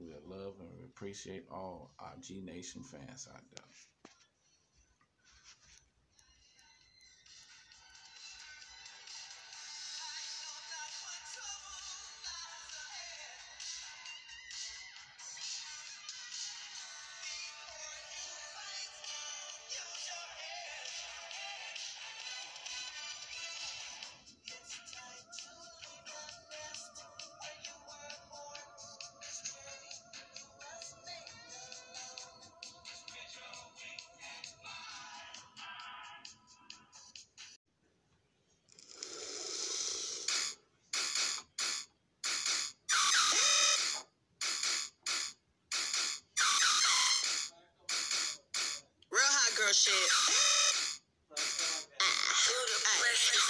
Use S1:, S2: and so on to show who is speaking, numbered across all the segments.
S1: we love and we appreciate all our G Nation fans out there.
S2: Shit.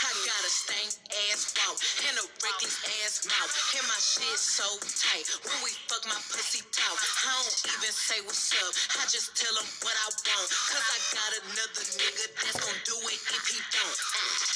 S2: I got a stank ass walk and a reckless ass mouth. And my shit so tight. When we fuck my pussy talk, I don't even say what's up. I just tell him what I want. Cause I got another nigga that's gonna do it if he don't.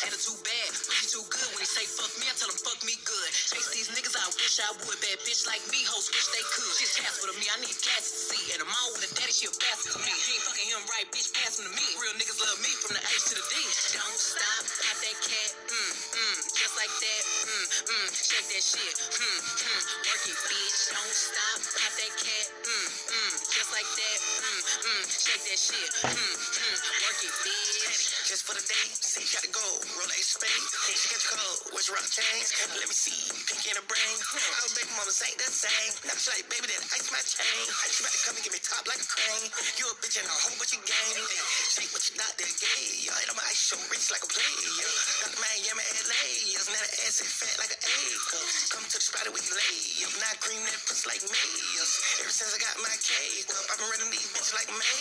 S2: Attitude bad, but he too good. When he say fuck me, I tell him fuck me good. Chase these niggas, I wish I would. Bad bitch like me, hoes wish they could. She's passed with me, I need classes to see. And I'm on with a daddy, she a bastard to me. He ain't fucking him right, bitch, pass him to me. Real niggas love me from the H to the D. Don't stop, pop that cat, mm, mm, just like that, mm, mm, shake that shit, mm, mm, work it, bitch. Don't stop, pop that cat, mm, mm, just like that, mm, mm, shake that shit, mm, mm, work it, bitch.
S3: Just for the day, see, gotta go. Roll a spade. Hey, she got your cold. What's rock chains? Let me see. Pink in the brain. Our oh, baby mamas ain't the same. Now she like, baby, that ice my chain. She about to come and give me top like a crane. You a bitch and a whole bunch of game. Say what you not that gay. Yo, and I'm ice show rich like a player. Got the Miami, LA. Yes, now the ass is fat like an egg. Come to the spot where you lay. If not cream that pussy like me. Ever since I got my cake up, I've been running these bitches like me.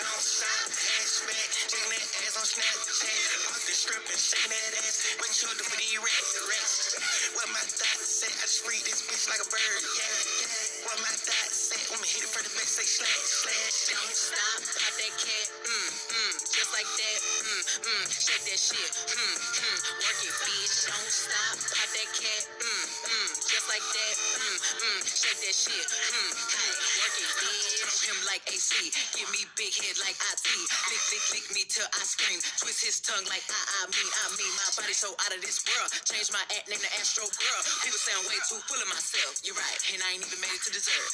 S3: Don't stop, hatchback, shaking that ass on Snapchat. Off the strip and shaking that ass. You do for these rats? What my thoughts say, I just read this bitch like a bird, yeah, yeah. What my thoughts when me hit it for the back, say slash, slash.
S2: Don't stop, pop that cat, mm, mm, just like that, mm, mm, shake that shit, mm, mm, work it, bitch. Don't stop, pop that cat, mm, mm, just like that, mm, mm, shake that shit, mm, mm, it, bitch. Throw him like AC, give me big head like IT, lick, lick, lick me till I scream, twist his tongue like I, I mean, I mean, my body so out of this world. Change my act, name the Astro Girl. People sound way too full of myself. You're right, and I ain't even made it to dessert.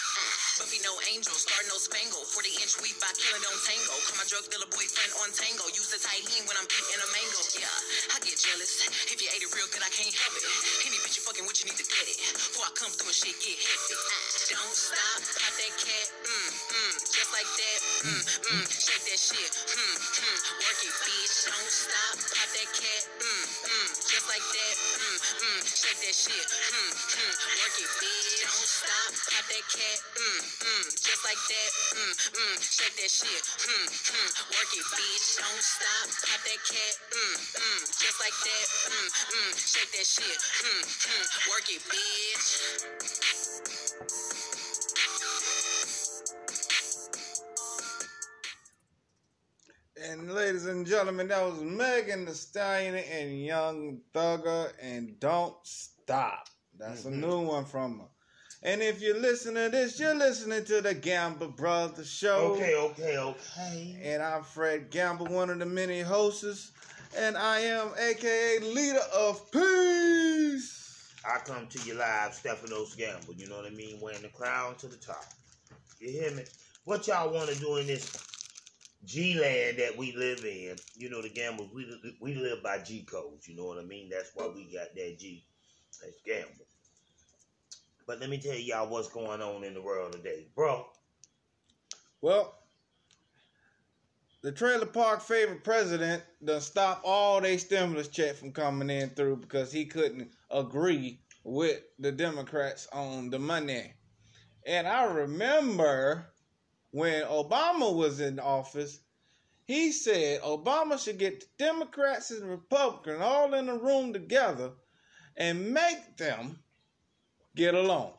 S2: But be no angel, start no spangle. 40 inch weep, I killing on tango. Call my drug dealer boyfriend on tango. Use the Tyleen when I'm eating a mango. Yeah, I get jealous. If you ate it real good, I can't help it. Any bitch you fucking with, you need to get it. Before I come through and shit get hectic. Don't stop, pop that cat, like that, mm, mm, shake that shit, mm, mm, work it, bitch. Don't stop, pop that cat, mm, mm, just like that, mm, mm, shake that shit, mm, mm, work it, bitch. Don't stop, pop that cat, mm, mm, just like that, mm, mm, shake that shit, mm, mm, work it, bitch. Don't stop, pop that cat, mm, mm, just like that, mm, mm, shake that shit, mm, mm, work it, bitch.
S1: Ladies and gentlemen, that was Megan Thee Stallion and Young Thugger and Don't Stop. That's
S4: Mhm.
S1: a new one from her. And if you're listening to this, you're listening to the Gamble Brothers Show.
S4: Okay, okay, okay.
S1: And I'm Fred Gamble, one of the many hosts. And I am AKA leader of peace.
S4: I come to you live, Stephanos Gamble. You know what I mean? Wearing the crown to the top. You hear me? What y'all want to do in this G land that we live in? You know, the gambles, we, we live by G codes. You know what I mean? That's why we got that G. That's gamble. But let me tell y'all what's going on in the world today. Bro,
S1: Well, the trailer park favorite president done stopped all they stimulus check from coming in through because he couldn't agree with the Democrats on the money. And I remember when Obama was in office, he said Obama should get the Democrats and Republicans all in a room together and make them get along.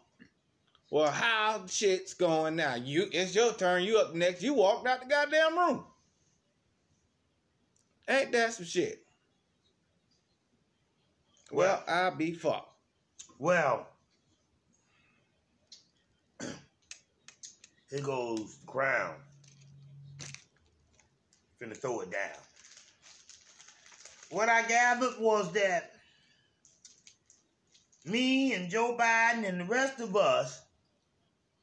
S1: Well, how shit's going now? You it's your turn, you up next. You walked out the goddamn room. Ain't that some shit? Well, I'll be fucked.
S4: Well, here goes crown. Finna throw it down. What I gathered was that me and Joe Biden and the rest of us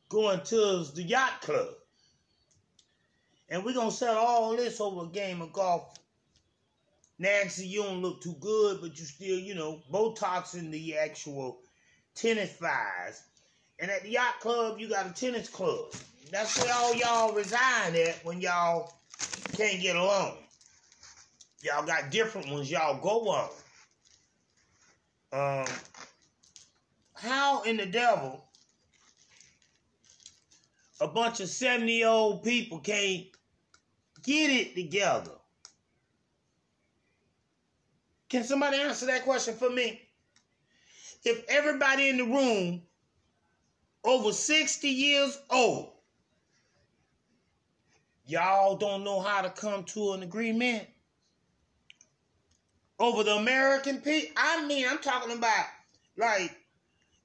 S4: going to the yacht club. And we're gonna settle all this over a game of golf. Nancy, you don't look too good, but you still, you know, Botox in the actual tennis thighs. And at the yacht club, you got a tennis club. That's where all y'all reside at when y'all can't get along. Y'all got different ones y'all go on. Um, how in the devil a bunch of 70 year old people can't get it together? Can somebody answer that question for me? If everybody in the room over 60 years old, y'all don't know how to come to an agreement over the American people. I mean, I'm talking about like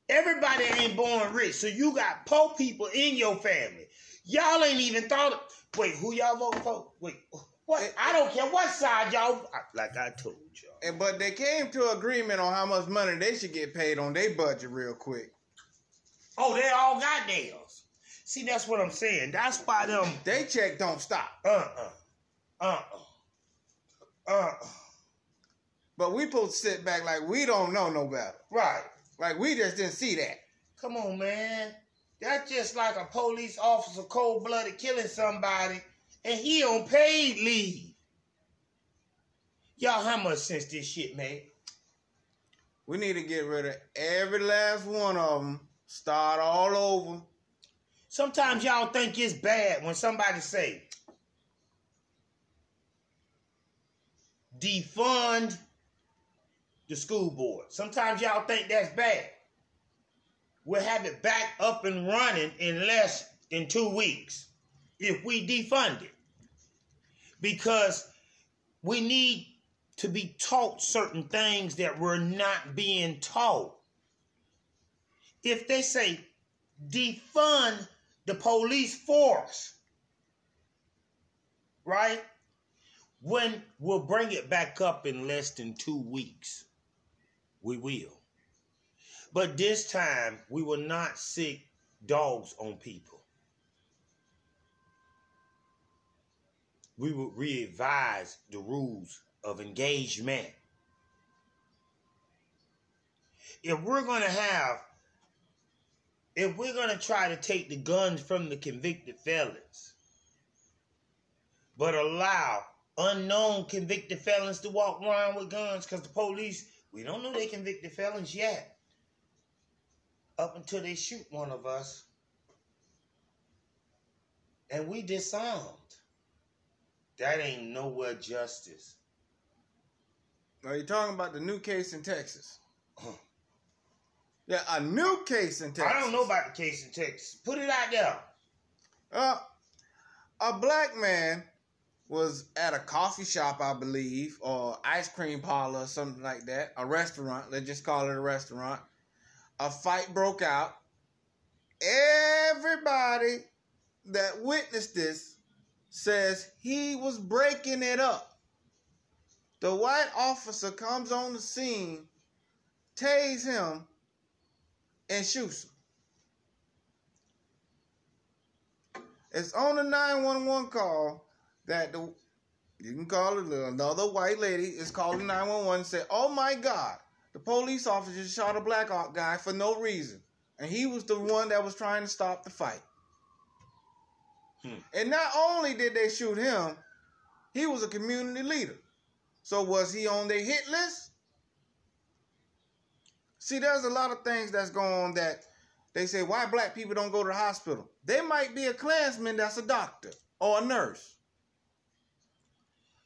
S4: everybody ain't born rich, so you got poor people in your family. Y'all ain't even thought. Of, wait, who y'all voting for? Wait, what? I don't care what side y'all. Like I told y'all.
S1: And but they came to agreement on how much money they should get paid on their budget real quick.
S4: Oh, they all got nails. See, that's what I'm saying. That's why them.
S1: They check don't stop.
S4: Uh uh. Uh uh. Uh uh.
S1: But we supposed to sit back like we don't know no better.
S4: Right.
S1: Like we just didn't see that.
S4: Come on, man. That's just like a police officer cold blooded killing somebody and he on paid leave. Y'all, how much sense this shit made?
S1: We need to get rid of every last one of them. Start all over.
S4: Sometimes y'all think it's bad when somebody say defund the school board. Sometimes y'all think that's bad. We'll have it back up and running in less than two weeks if we defund it. Because we need to be taught certain things that we're not being taught. If they say defund the police force, right? When we'll bring it back up in less than two weeks, we will. But this time, we will not sick dogs on people. We will revise the rules of engagement. If we're going to have, if we're going to try to take the guns from the convicted felons, but allow unknown convicted felons to walk around with guns because the police, we don't know they convicted felons yet. Up until they shoot one of us. And we disarmed. That ain't nowhere justice.
S1: Are you talking about the new case in Texas? Uh-huh. Yeah, a new case in Texas.
S4: I don't know about the case in Texas. Put it out there.
S1: Uh, a black man was at a coffee shop, I believe, or ice cream parlor or something like that, a restaurant. Let's just call it a restaurant. A fight broke out. Everybody that witnessed this says he was breaking it up. The white officer comes on the scene, tase him, and shoots him. It's on the 911 call that the you can call it another white lady is calling 911 and say, "Oh my God, the police officer shot a black guy for no reason, and he was the one that was trying to stop the fight."
S4: Hmm.
S1: And not only did they shoot him, he was a community leader. So was he on their hit list? See, there's a lot of things that's going on that they say why black people don't go to the hospital. They might be a Klansman that's a doctor or a nurse.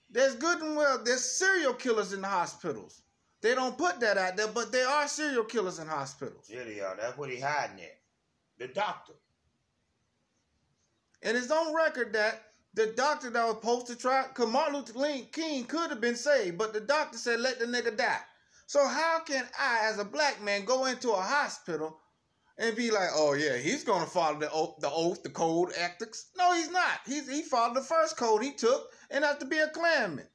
S1: There's good and well, there's serial killers in the hospitals. They don't put that out there, but there are serial killers in hospitals.
S4: Yeah, they are. That's what he hiding at. The doctor.
S1: And it's on record that the doctor that was supposed to try, because Martin Luther King could have been saved, but the doctor said, let the nigga die. So how can I, as a black man, go into a hospital and be like, oh yeah, he's gonna follow the oath, the oath, the code, ethics? No, he's not. He's he followed the first code he took, and that's to be a Klanman.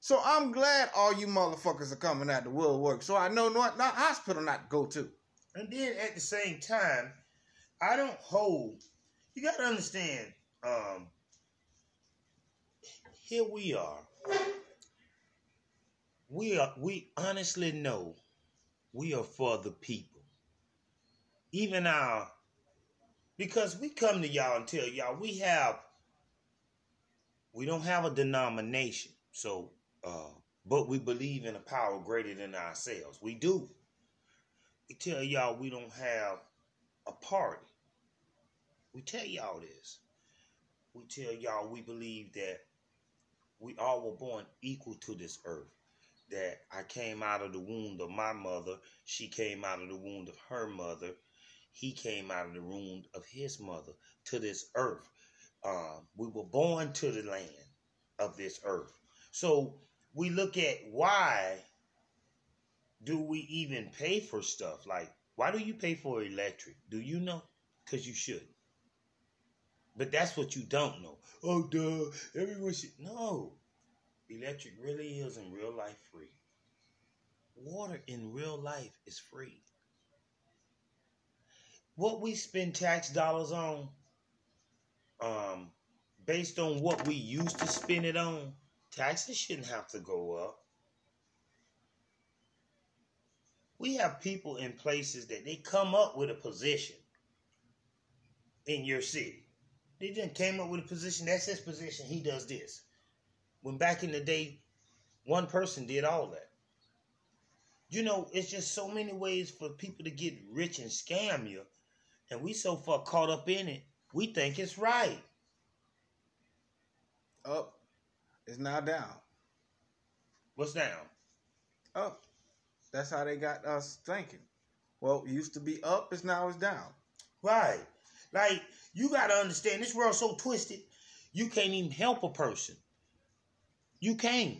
S1: So I'm glad all you motherfuckers are coming out the woodwork. So I know not not hospital not to go to.
S4: And then at the same time, I don't hold. You got to understand. Um, here we are. We are. We honestly know we are for the people. Even our, because we come to y'all and tell y'all we have. We don't have a denomination, so uh, but we believe in a power greater than ourselves. We do. We tell y'all we don't have a party. We tell y'all this. We tell y'all we believe that we all were born equal to this earth. That I came out of the womb of my mother, she came out of the womb of her mother, he came out of the womb of his mother to this earth. Um, we were born to the land of this earth. So we look at why do we even pay for stuff? Like, why do you pay for electric? Do you know? Because you should. But that's what you don't know. Oh, duh. Everyone should. No. Electric really is in real life free. Water in real life is free. What we spend tax dollars on, um, based on what we used to spend it on, taxes shouldn't have to go up. We have people in places that they come up with a position in your city. They just came up with a position. That's his position. He does this. When back in the day, one person did all that. You know, it's just so many ways for people to get rich and scam you. And we so far caught up in it, we think it's right.
S1: Up is now down.
S4: What's down?
S1: Up. That's how they got us thinking. Well, it used to be up, it's now it's down.
S4: Right. Like, you got to understand, this world's so twisted, you can't even help a person. You can't.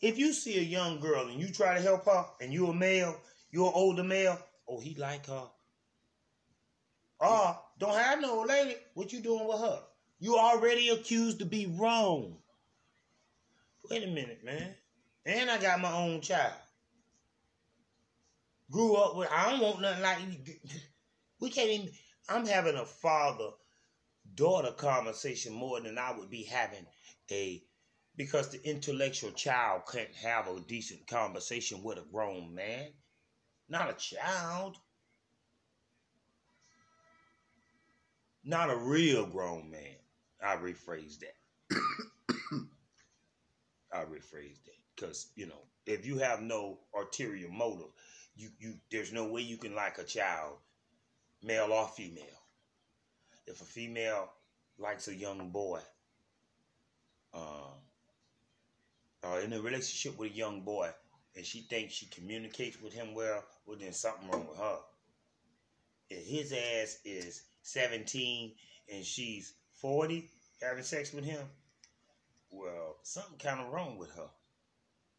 S4: If you see a young girl and you try to help her, and you're a male, you're an older male, oh, he like her. Ah, don't have no lady. What you doing with her? You already accused to be wrong. Wait a minute, man. And I got my own child. Grew up with, I don't want nothing like, we can't even, I'm having a father daughter conversation more than I would be having a, because the intellectual child can't have a decent conversation with a grown man. Not a child. Not a real grown man. I rephrase that. I rephrase that because you know if you have no ulterior motive, you you there's no way you can like a child, male or female. If a female likes a young boy, um, or in a relationship with a young boy, and she thinks she communicates with him well, well then something wrong with her. If his ass is 17 and she's 40 having sex with him, well, something kind of wrong with her.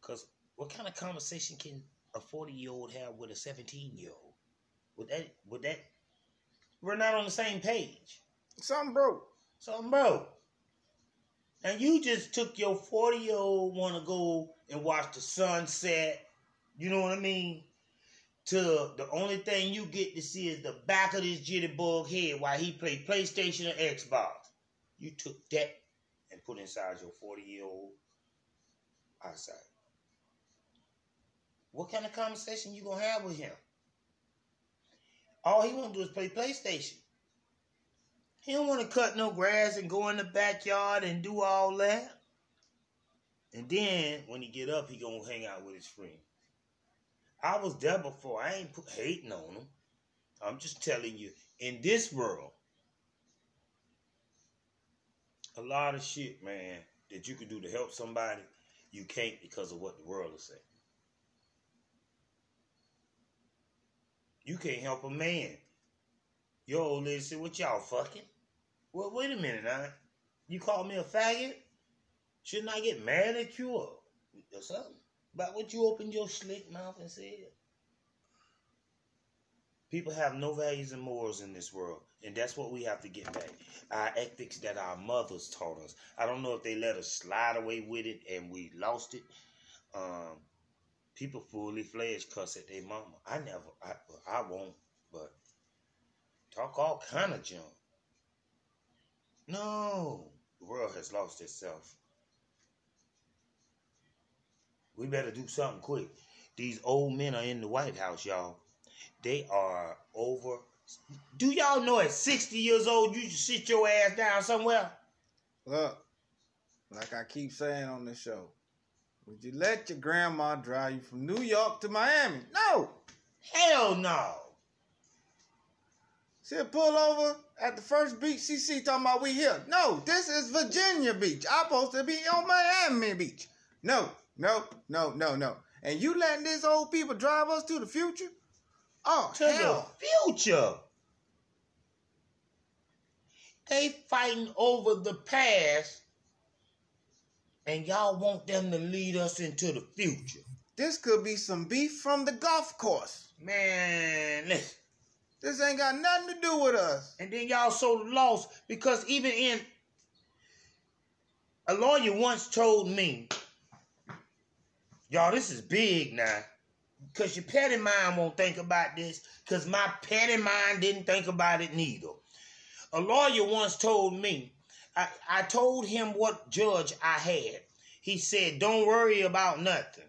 S4: Because what kind of conversation can a 40 year old have with a 17 year old? Would that, would that, we're not on the same page.
S1: Something broke.
S4: Something broke. And you just took your 40 year old want to go and watch the sunset, you know what I mean? To the only thing you get to see is the back of this jitterbug head while he play PlayStation or Xbox. You took that and put inside your 40 year old eyesight. What kind of conversation you gonna have with him? All he wanna do is play PlayStation. He don't wanna cut no grass and go in the backyard and do all that. And then when he get up, he gonna hang out with his friend. I was there before. I ain't put hating on him. I'm just telling you, in this world, a lot of shit, man, that you can do to help somebody, you can't because of what the world is saying. You can't help a man. Your old lady said, What y'all fucking? Well, wait a minute, now. You call me a faggot? Shouldn't I get mad at you or, or something? About what you opened your slick mouth and said? People have no values and morals in this world, and that's what we have to get back. Our ethics that our mothers taught us. I don't know if they let us slide away with it and we lost it. Um, people fully fledged cuss at their mama. I never, I, I won't, but talk all kind of junk. No, the world has lost itself. We better do something quick. These old men are in the White House, y'all. They are over. Do y'all know at 60 years old you should sit your ass down somewhere?
S1: Look, like I keep saying on the show, would you let your grandma drive you from New York to Miami? No.
S4: Hell no.
S1: She'll pull over at the first beach she see talking about we here. No, this is Virginia Beach. I'm supposed to be on Miami Beach. No, no, no, no, no. And you letting these old people drive us to the future? Oh,
S4: To
S1: hell.
S4: the future. They fighting over the past, and y'all want them to lead us into the future.
S1: This could be some beef from the golf course.
S4: Man, listen.
S1: This ain't got nothing to do with us.
S4: And then y'all so lost because even in a lawyer once told me, y'all, this is big now. Cause your petty mind won't think about this. Cause my petty mind didn't think about it neither. A lawyer once told me, I, I told him what judge I had. He said, Don't worry about nothing.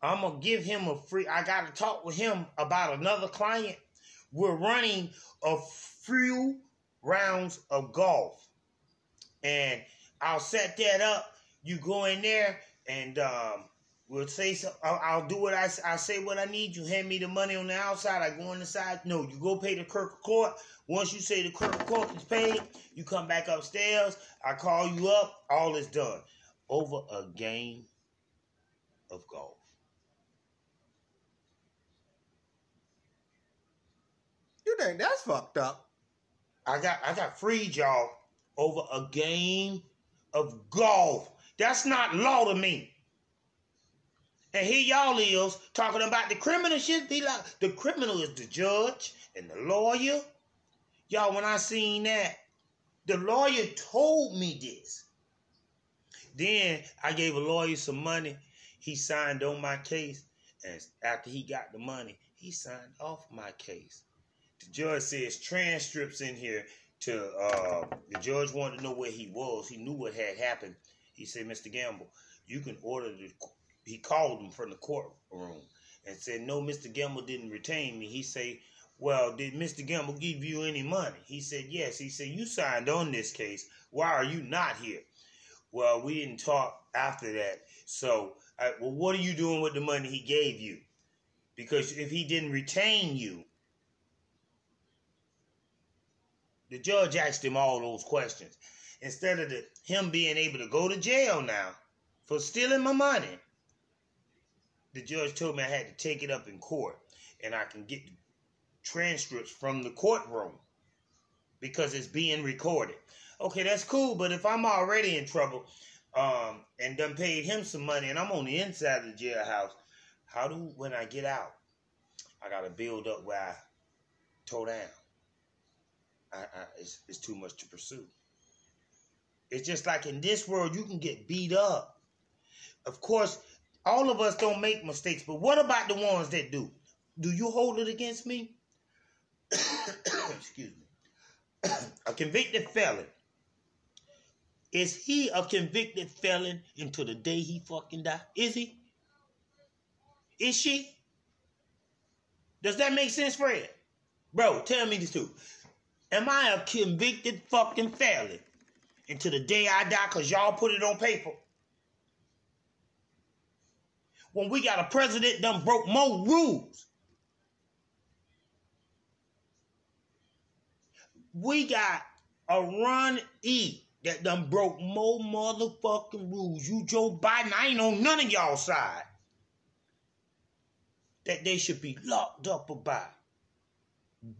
S4: I'm gonna give him a free I gotta talk with him about another client we're running a few rounds of golf. And I'll set that up. You go in there and um, we'll say so. I'll, I'll do what I, I say what I need. You hand me the money on the outside. I go on the side. No, you go pay the Court. Once you say the Court is paid, you come back upstairs. I call you up. All is done. Over a game of golf.
S1: You think that's fucked up?
S4: I got I got freed y'all over a game of golf. That's not law to me. And here y'all is talking about the criminal shit. Be like the criminal is the judge and the lawyer. Y'all, when I seen that, the lawyer told me this. Then I gave a lawyer some money. He signed on my case. And after he got the money, he signed off my case. The judge says transcripts in here to uh, the judge wanted to know where he was. He knew what had happened. He said, Mr. Gamble, you can order the he called him from the courtroom and said, No, Mr. Gamble didn't retain me. He said, Well, did Mr. Gamble give you any money? He said, Yes. He said, You signed on this case. Why are you not here? Well, we didn't talk after that. So, I, well, what are you doing with the money he gave you? Because if he didn't retain you, the judge asked him all those questions. Instead of the, him being able to go to jail now for stealing my money, the judge told me I had to take it up in court and I can get transcripts from the courtroom because it's being recorded. Okay, that's cool, but if I'm already in trouble um, and done paid him some money and I'm on the inside of the jailhouse, how do, when I get out, I got to build up where I tore down? I, I, it's, it's too much to pursue. It's just like in this world, you can get beat up. Of course, all of us don't make mistakes, but what about the ones that do? Do you hold it against me? Excuse me. a convicted felon. Is he a convicted felon until the day he fucking die? Is he? Is she? Does that make sense, Fred? Bro, tell me the truth. Am I a convicted fucking felon until the day I die because y'all put it on paper? When we got a president done broke more rules We got a run E that done broke more motherfucking rules. You Joe Biden, I ain't on none of y'all side. That they should be locked up about.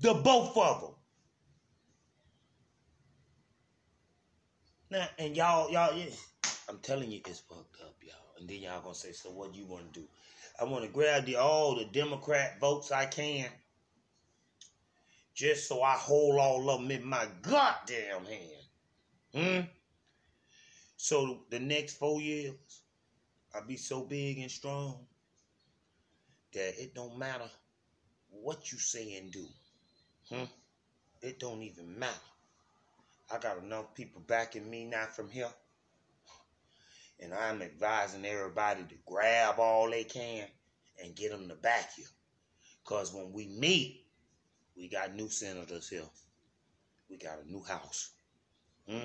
S4: The both of them. Now, and y'all, y'all, yeah, I'm telling you, it's fucked up, y'all. And then y'all gonna say, so what you wanna do? I wanna grab the all the Democrat votes I can, just so I hold all of them in my goddamn hand. Hmm. So the next four years, I'll be so big and strong that it don't matter what you say and do. Hmm. It don't even matter. I got enough people backing me now from here. And I'm advising everybody to grab all they can and get them to back you. Because when we meet, we got new senators here. We got a new house. Hmm?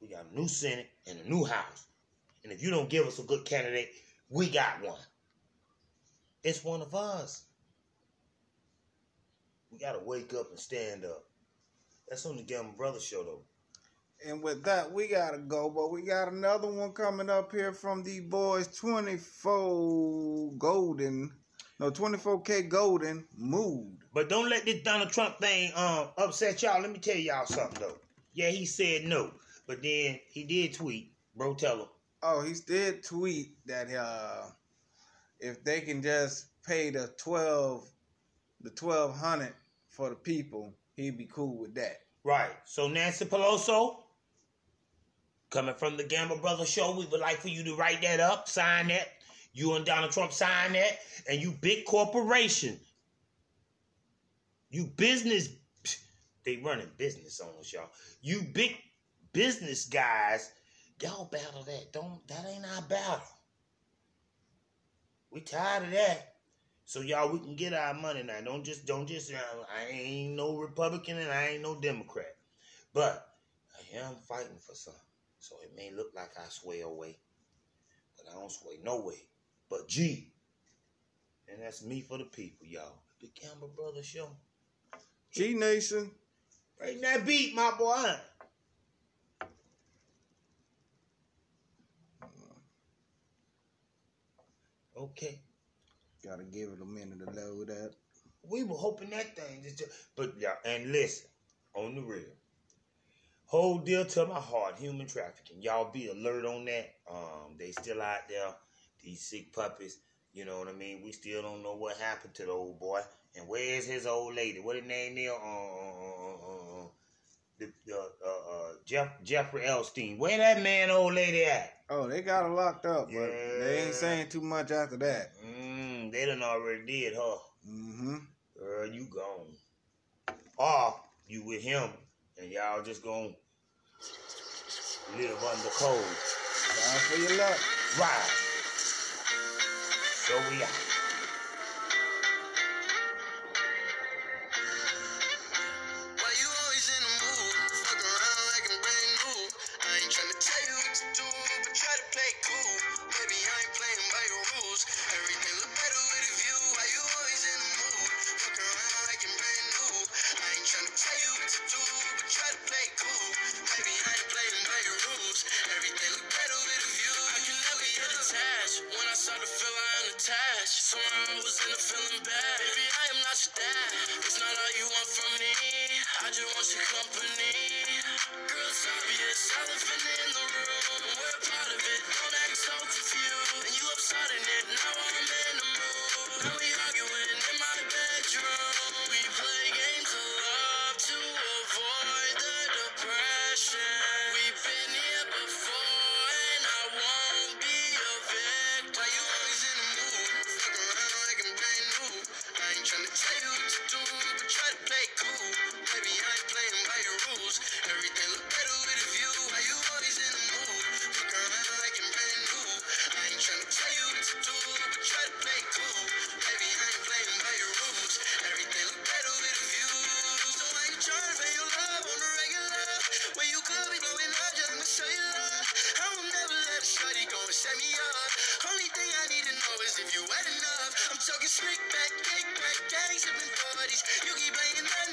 S4: We got a new Senate and a new House. And if you don't give us a good candidate, we got one. It's one of us. We got to wake up and stand up. That's on the Gamble Brothers show, though.
S1: And with that, we gotta go, but we got another one coming up here from the boys 24 Golden. No, 24kGoldn Mood.
S4: But don't let this Donald Trump thing um upset y'all. Let me tell y'all something though. Yeah, he said no, but then he did tweet. Bro, tell him.
S1: Oh, he did tweet that uh if they can just pay the 12 the 1200 for the people, he'd be cool with that.
S4: Right. So Nancy Pelosi, coming from the Gamble Brothers show, we would like for you to write that up, sign that. You and Donald Trump sign that, and you big corporation, you business, they running business on y'all. You big business guys, y'all battle that. Don't that ain't our battle. We tired of that. So y'all, we can get our money now. Don't just, don't just. Uh, I ain't no Republican and I ain't no Democrat, but I am fighting for something. So it may look like I sway away, but I don't sway no way. But G, and that's me for the people, y'all. The Gamble Brothers Show.
S1: G Nation.
S4: Right that beat, my boy. Okay.
S1: Gotta give it a minute to load up.
S4: We were hoping that thing just, but yeah, and listen, on the real, hold dear to my heart, human trafficking. Y'all be alert on that. Um, they still out there, these sick puppies. You know what I mean? We still don't know what happened to the old boy. And where's his old lady? What his name is? Uh, uh, uh, uh, the, uh, uh, Jeff, Jeffrey Epstein. Where that man, old lady at?
S1: Oh, they got her locked up, but they ain't saying too much after that.
S4: Mm, they done already did, huh?
S1: Mm-hmm.
S4: Girl, you gone. Or you with him and y'all just gonna live under cold.
S1: Time for your luck.
S4: Right. So we out.
S5: Want your company. Girl, it's obvious. Elephant in the room. We're part of it. Don't act so confused. And you upsetting it. Now I'm in if you had enough. I'm talking slick back, kick back, daddy sipping 40s. You keep playing that